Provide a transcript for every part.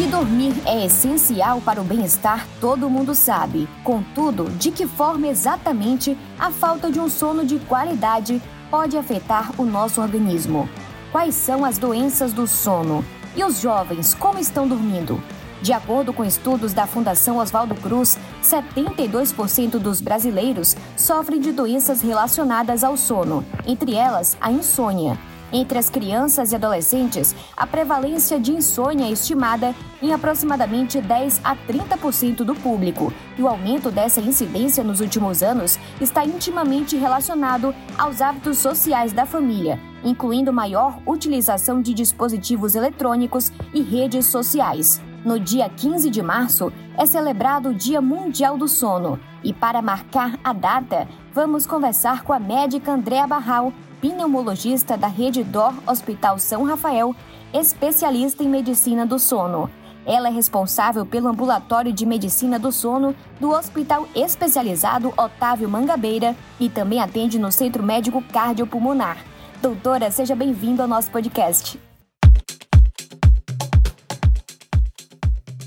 Que dormir é essencial para o bem-estar, todo mundo sabe. Contudo, de que forma exatamente a falta de um sono de qualidade pode afetar o nosso organismo? Quais são as doenças do sono? E os jovens, como estão dormindo? De acordo com estudos da Fundação Oswaldo Cruz, 72% dos brasileiros sofrem de doenças relacionadas ao sono, entre elas a insônia. Entre as crianças e adolescentes, a prevalência de insônia é estimada em aproximadamente 10 a 30% do público, e o aumento dessa incidência nos últimos anos está intimamente relacionado aos hábitos sociais da família, incluindo maior utilização de dispositivos eletrônicos e redes sociais. No dia 15 de março é celebrado o Dia Mundial do Sono, e para marcar a data, vamos conversar com a médica Andréa Barral, pneumologista da Rede DOR Hospital São Rafael, especialista em medicina do sono. Ela é responsável pelo ambulatório de medicina do sono do Hospital Especializado Otávio Mangabeira e também atende no Centro Médico Cardiopulmonar. Doutora, seja bem-vindo ao nosso podcast.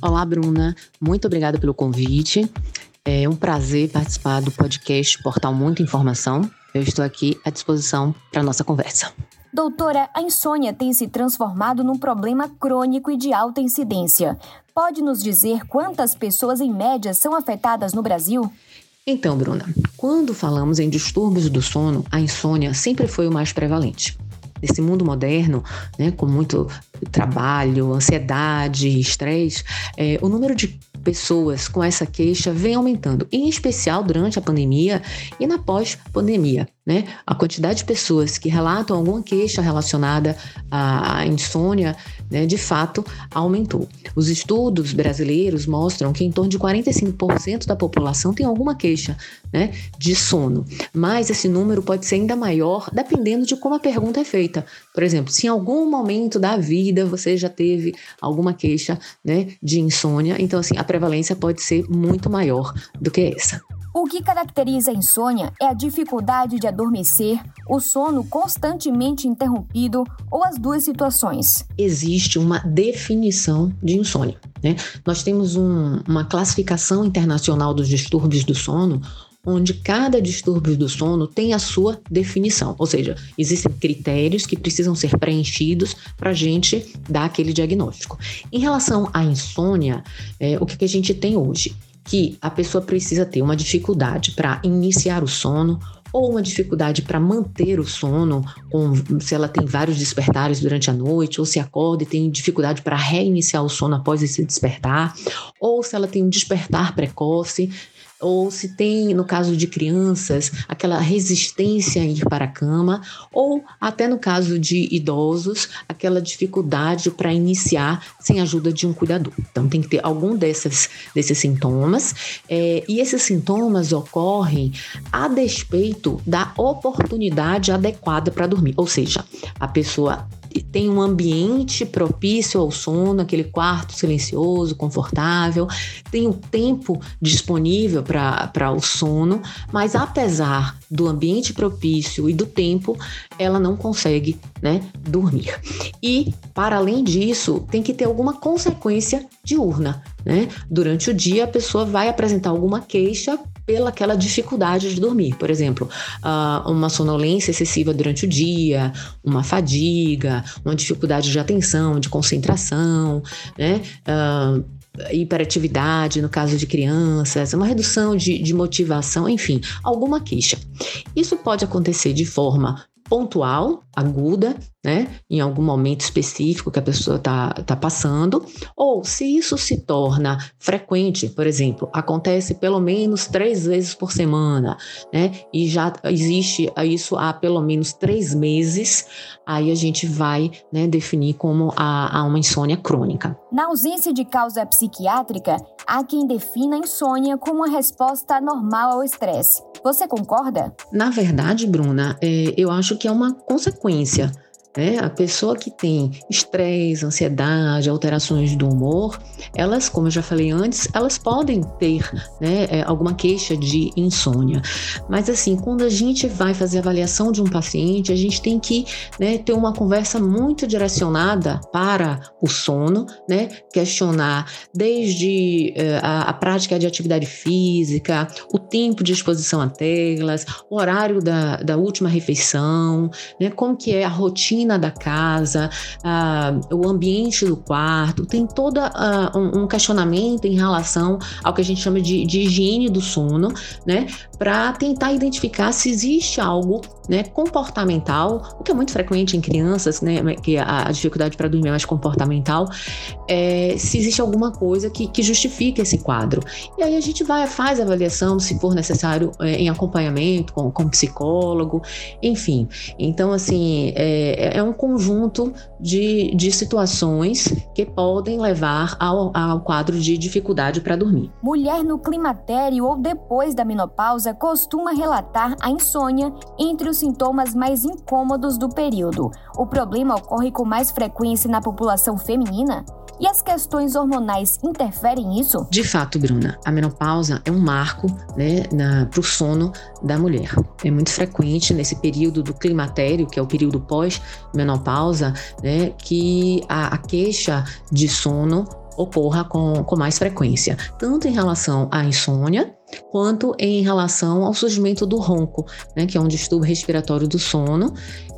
Olá, Bruna. Muito obrigada pelo convite. É um prazer participar do podcast Portal Muita Informação. Eu estou aqui à disposição para a nossa conversa. Doutora, a insônia tem se transformado num problema crônico e de alta incidência. Pode nos dizer quantas pessoas, em média, são afetadas no Brasil? Então, Bruna, quando falamos em distúrbios do sono, a insônia sempre foi o mais prevalente. Nesse mundo moderno, né, com muito trabalho, ansiedade, estresse, é, o número de pessoas com essa queixa vem aumentando, em especial durante a pandemia e na pós-pandemia. Né? A quantidade de pessoas que relatam alguma queixa relacionada à insônia, né, de fato, aumentou. Os estudos brasileiros mostram que em torno de 45% da população tem alguma queixa né, de sono, mas esse número pode ser ainda maior dependendo de como a pergunta é feita. Por exemplo, se em algum momento da vida você já teve alguma queixa né, de insônia, então assim, a prevalência pode ser muito maior do que essa. O que caracteriza a insônia é a dificuldade de adormecer, o sono constantemente interrompido ou as duas situações. Existe uma definição de insônia. Né? Nós temos um, uma classificação internacional dos distúrbios do sono, onde cada distúrbio do sono tem a sua definição, ou seja, existem critérios que precisam ser preenchidos para a gente dar aquele diagnóstico. Em relação à insônia, é, o que, que a gente tem hoje? Que a pessoa precisa ter uma dificuldade para iniciar o sono ou uma dificuldade para manter o sono, se ela tem vários despertares durante a noite, ou se acorda e tem dificuldade para reiniciar o sono após esse despertar, ou se ela tem um despertar precoce, ou se tem, no caso de crianças, aquela resistência a ir para a cama, ou até no caso de idosos, aquela dificuldade para iniciar sem a ajuda de um cuidador. Então, tem que ter algum dessas, desses sintomas, é, e esses sintomas ocorrem a despeito da oportunidade adequada para dormir, ou seja, a pessoa tem um ambiente propício ao sono, aquele quarto silencioso, confortável, tem o tempo disponível para o sono, mas apesar do ambiente propício e do tempo, ela não consegue né, dormir. E, para além disso, tem que ter alguma consequência diurna. Né? Durante o dia, a pessoa vai apresentar alguma queixa pela aquela dificuldade de dormir. Por exemplo, uh, uma sonolência excessiva durante o dia, uma fadiga, uma dificuldade de atenção, de concentração, né? Uh, hiperatividade no caso de crianças, uma redução de, de motivação, enfim, alguma queixa. Isso pode acontecer de forma pontual, aguda, né, em algum momento específico que a pessoa está tá passando, ou se isso se torna frequente, por exemplo, acontece pelo menos três vezes por semana, né, e já existe isso há pelo menos três meses, aí a gente vai né, definir como a, a uma insônia crônica. Na ausência de causa psiquiátrica, há quem defina a insônia como uma resposta normal ao estresse. Você concorda? Na verdade, Bruna, é, eu acho que é uma consequência né? A pessoa que tem estresse, ansiedade, alterações do humor, elas, como eu já falei antes, elas podem ter né, é, alguma queixa de insônia. Mas assim, quando a gente vai fazer avaliação de um paciente, a gente tem que né, ter uma conversa muito direcionada para o sono, né? Questionar desde uh, a, a prática de atividade física, o tempo de exposição a telas, o horário da, da última refeição, né? Como que é a rotina da casa, o ambiente do quarto, tem todo um, um, questionamento em relação ao que a gente chama de, de higiene do sono, né? Para tentar identificar se existe algo né, comportamental, o que é muito frequente em crianças, né, que a, a dificuldade para dormir é mais comportamental, é, se existe alguma coisa que, que justifique esse quadro. E aí a gente vai, faz a avaliação, se for necessário, é, em acompanhamento com, com psicólogo, enfim. Então, assim, é, é um conjunto de, de situações que podem levar ao, ao quadro de dificuldade para dormir. Mulher no climatério ou depois da menopausa costuma relatar a insônia entre os sintomas mais incômodos do período. O problema ocorre com mais frequência na população feminina? E as questões hormonais interferem nisso? De fato, Bruna, a menopausa é um marco né, para o sono da mulher. É muito frequente nesse período do climatério, que é o período pós-menopausa, né, que a, a queixa de sono ocorra com, com mais frequência, tanto em relação à insônia, quanto em relação ao surgimento do ronco, né, que é um distúrbio respiratório do sono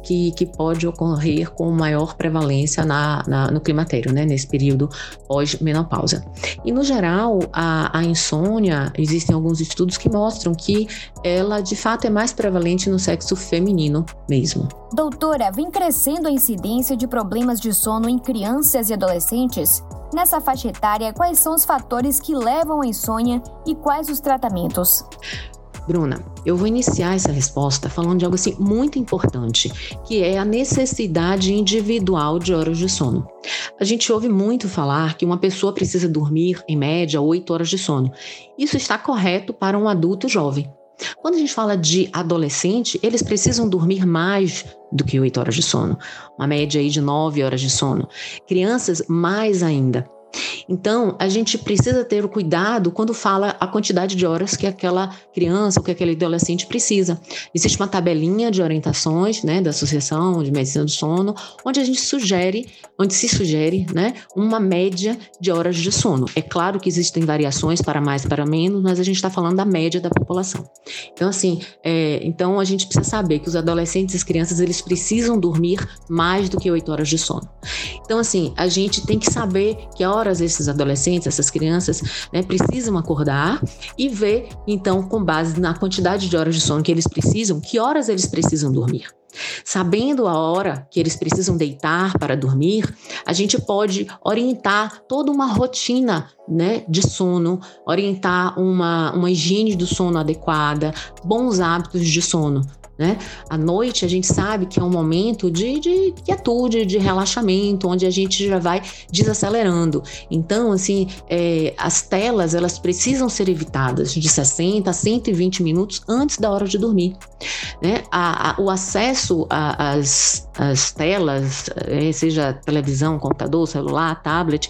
que, que pode ocorrer com maior prevalência na, na no climatério, né, nesse período pós-menopausa. E no geral, a, a insônia, existem alguns estudos que mostram que ela de fato é mais prevalente no sexo feminino mesmo. Doutora, vem crescendo a incidência de problemas de sono em crianças e adolescentes? Nessa faixa etária, quais são os fatores que levam à insônia e quais os tratamentos? Bruna, eu vou iniciar essa resposta falando de algo assim muito importante, que é a necessidade individual de horas de sono. A gente ouve muito falar que uma pessoa precisa dormir, em média, 8 horas de sono. Isso está correto para um adulto jovem. Quando a gente fala de adolescente, eles precisam dormir mais do que 8 horas de sono, uma média aí de 9 horas de sono. Crianças, mais ainda. Então, a gente precisa ter o cuidado quando fala a quantidade de horas que aquela criança ou que aquele adolescente precisa. Existe uma tabelinha de orientações, né, da Associação de Medicina do Sono, onde a gente sugere, onde se sugere, né, uma média de horas de sono. É claro que existem variações para mais para menos, mas a gente está falando da média da população. Então, assim, é, então a gente precisa saber que os adolescentes e as crianças eles precisam dormir mais do que oito horas de sono. Então, assim, a gente tem que saber que horas esses adolescentes, essas crianças, né, precisam acordar e ver, então, com base na quantidade de horas de sono que eles precisam, que horas eles precisam dormir. Sabendo a hora que eles precisam deitar para dormir, a gente pode orientar toda uma rotina né, de sono, orientar uma, uma higiene do sono adequada, bons hábitos de sono. Né? À noite a gente sabe que é um momento de, de quietude, de relaxamento, onde a gente já vai desacelerando. Então, assim, é, as telas elas precisam ser evitadas de 60 a 120 minutos antes da hora de dormir. Né? A, a, o acesso às telas, é, seja televisão, computador, celular, tablet,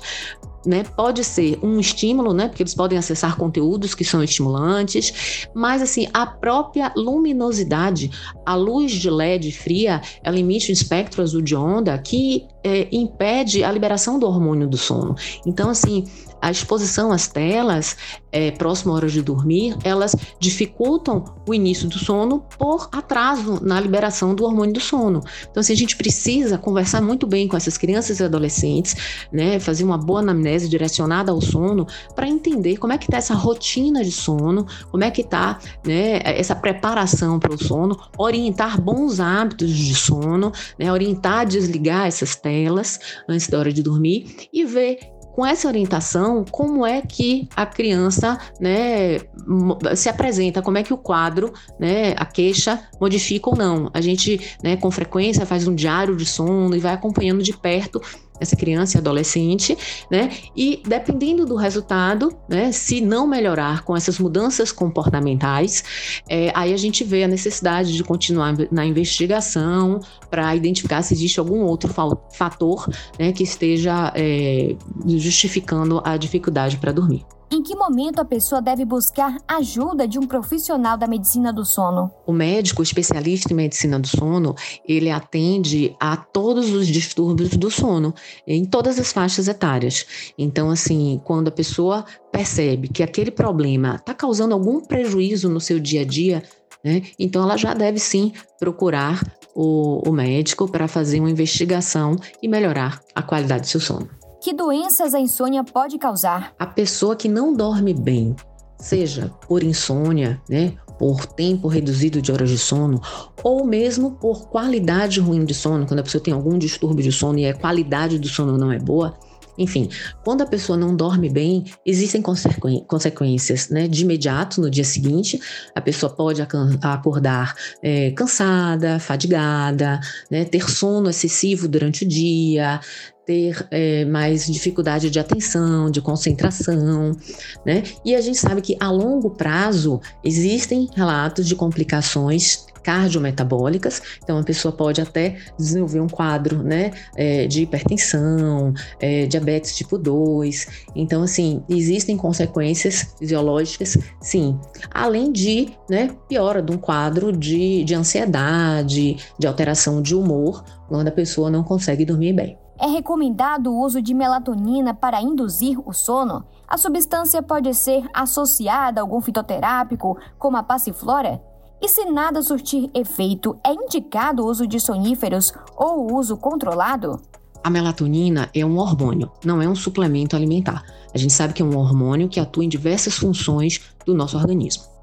né, pode ser um estímulo, né, porque eles podem acessar conteúdos que são estimulantes, mas assim, a própria luminosidade, a luz de LED fria, ela emite um espectro azul de onda que é, impede a liberação do hormônio do sono. Então, assim, a exposição às telas, é, próximo à hora de dormir, elas dificultam o início do sono por atraso na liberação do hormônio do sono. Então, assim, a gente precisa conversar muito bem com essas crianças e adolescentes, né, fazer uma boa anamnese direcionada ao sono para entender como é que está essa rotina de sono, como é que está né, essa preparação para o sono, orientar bons hábitos de sono, né, orientar a desligar essas telas antes da hora de dormir e ver com essa orientação, como é que a criança né, se apresenta, como é que o quadro, né, a queixa, modifica ou não. A gente, né, com frequência, faz um diário de sono e vai acompanhando de perto essa criança e adolescente, né? E dependendo do resultado, né, se não melhorar com essas mudanças comportamentais, é, aí a gente vê a necessidade de continuar na investigação para identificar se existe algum outro fator né, que esteja é, justificando a dificuldade para dormir. Em que momento a pessoa deve buscar ajuda de um profissional da medicina do sono? O médico especialista em medicina do sono, ele atende a todos os distúrbios do sono, em todas as faixas etárias. Então, assim, quando a pessoa percebe que aquele problema está causando algum prejuízo no seu dia a dia, né, então ela já deve sim procurar o, o médico para fazer uma investigação e melhorar a qualidade do seu sono. Que doenças a insônia pode causar? A pessoa que não dorme bem, seja por insônia, né, por tempo reduzido de horas de sono, ou mesmo por qualidade ruim de sono, quando a pessoa tem algum distúrbio de sono e a qualidade do sono não é boa, enfim, quando a pessoa não dorme bem, existem consequências né, de imediato no dia seguinte. A pessoa pode acordar é, cansada, fadigada, né, ter sono excessivo durante o dia, ter é, mais dificuldade de atenção, de concentração, né? E a gente sabe que a longo prazo existem relatos de complicações cardiometabólicas, então a pessoa pode até desenvolver um quadro, né, é, de hipertensão, é, diabetes tipo 2. Então, assim, existem consequências fisiológicas, sim, além de, né, piora de um quadro de, de ansiedade, de alteração de humor, quando a pessoa não consegue dormir bem. É recomendado o uso de melatonina para induzir o sono? A substância pode ser associada a algum fitoterápico, como a passiflora? E se nada surtir efeito, é indicado o uso de soníferos ou o uso controlado? A melatonina é um hormônio, não é um suplemento alimentar. A gente sabe que é um hormônio que atua em diversas funções do nosso organismo.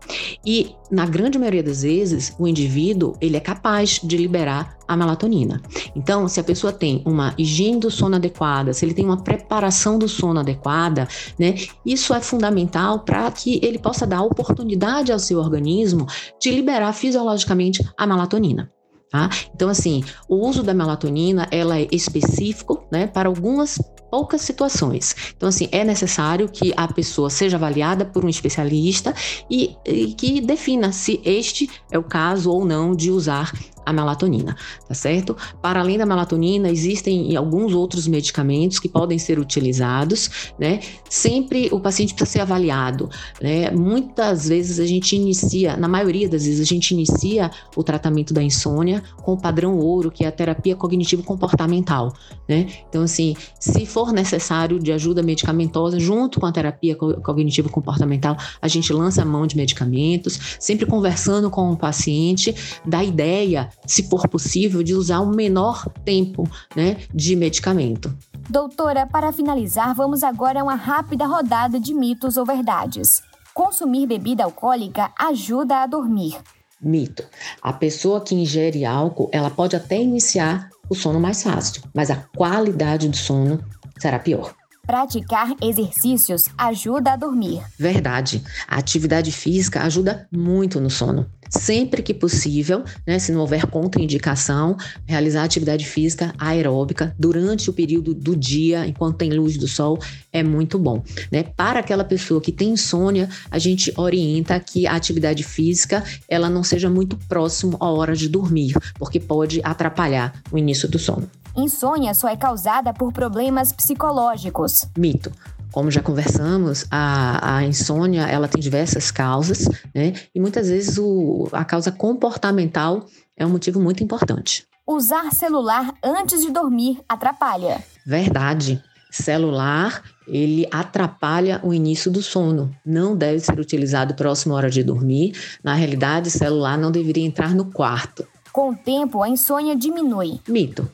E na grande maioria das vezes, o indivíduo ele é capaz de liberar a melatonina. Então, se a pessoa tem uma higiene do sono adequada, se ele tem uma preparação do sono adequada, né, isso é fundamental para que ele possa dar oportunidade ao seu organismo de liberar fisiologicamente a melatonina. Tá? Então, assim, o uso da melatonina ela é específico né, para algumas poucas situações. Então, assim, é necessário que a pessoa seja avaliada por um especialista e, e que defina se este é o caso ou não de usar a melatonina, tá certo? Para além da melatonina, existem alguns outros medicamentos que podem ser utilizados, né? Sempre o paciente precisa ser avaliado, né? Muitas vezes a gente inicia, na maioria das vezes a gente inicia o tratamento da insônia com o padrão ouro, que é a terapia cognitivo comportamental, né? Então assim, se for necessário de ajuda medicamentosa junto com a terapia cognitivo comportamental, a gente lança a mão de medicamentos, sempre conversando com o paciente da ideia se for possível, de usar um menor tempo né, de medicamento. Doutora, para finalizar, vamos agora a uma rápida rodada de mitos ou verdades. Consumir bebida alcoólica ajuda a dormir. Mito. A pessoa que ingere álcool, ela pode até iniciar o sono mais fácil, mas a qualidade do sono será pior. Praticar exercícios ajuda a dormir. Verdade. A atividade física ajuda muito no sono. Sempre que possível, né, se não houver contraindicação, realizar atividade física aeróbica durante o período do dia, enquanto tem luz do sol, é muito bom. Né? Para aquela pessoa que tem insônia, a gente orienta que a atividade física ela não seja muito próximo à hora de dormir, porque pode atrapalhar o início do sono. Insônia só é causada por problemas psicológicos. Mito. Como já conversamos, a, a insônia ela tem diversas causas, né? E muitas vezes o, a causa comportamental é um motivo muito importante. Usar celular antes de dormir atrapalha. Verdade. Celular, ele atrapalha o início do sono. Não deve ser utilizado próximo à hora de dormir. Na realidade, celular não deveria entrar no quarto. Com o tempo, a insônia diminui. Mito.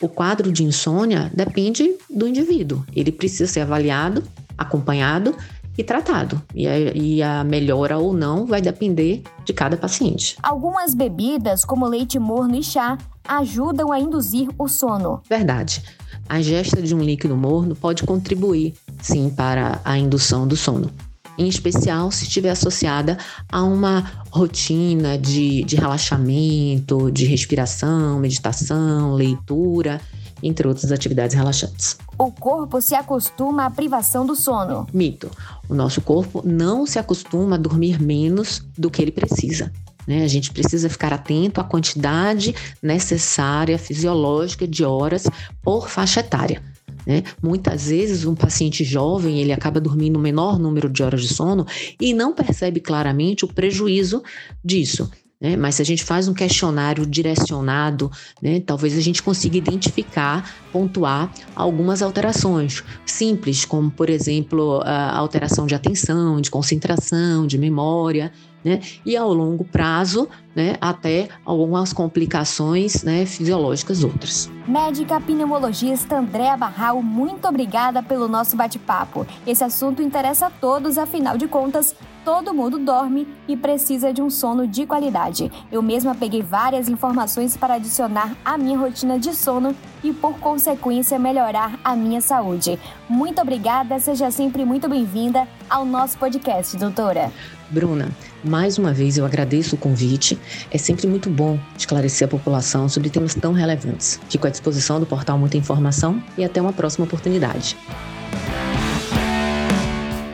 O quadro de insônia depende do indivíduo. Ele precisa ser avaliado, acompanhado e tratado. E a, e a, melhora ou não vai depender de cada paciente. Algumas bebidas, como leite morno e chá, ajudam a induzir o sono. Verdade. A ingesta de um líquido morno pode contribuir, sim, para a indução do sono em especial se estiver associada a uma rotina de, de relaxamento, de respiração, meditação, leitura. entre outras atividades relaxantes. O corpo se acostuma à privação do sono. Mito. O nosso corpo não se acostuma a dormir menos do que ele precisa. Né? A gente precisa ficar atento à quantidade necessária fisiológica de horas por faixa etária. Né? Muitas vezes um paciente jovem ele acaba dormindo o menor número de horas de sono e não percebe claramente o prejuízo disso. Né? Mas se a gente faz um questionário direcionado, né, talvez a gente consiga identificar, pontuar algumas alterações simples, como por exemplo a alteração de atenção, de concentração, de memória, né? E ao longo prazo, né, até algumas complicações né, fisiológicas outras. Médica pneumologista Andréa Barral, muito obrigada pelo nosso bate-papo. Esse assunto interessa a todos, afinal de contas, todo mundo dorme e precisa de um sono de qualidade. Eu mesma peguei várias informações para adicionar à minha rotina de sono e, por consequência, melhorar a minha saúde. Muito obrigada, seja sempre muito bem-vinda ao nosso podcast, doutora. Bruna, mais uma vez eu agradeço o convite. É sempre muito bom esclarecer a população sobre temas tão relevantes. Fico à disposição do portal Muita Informação e até uma próxima oportunidade.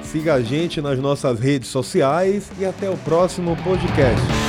Siga a gente nas nossas redes sociais e até o próximo podcast.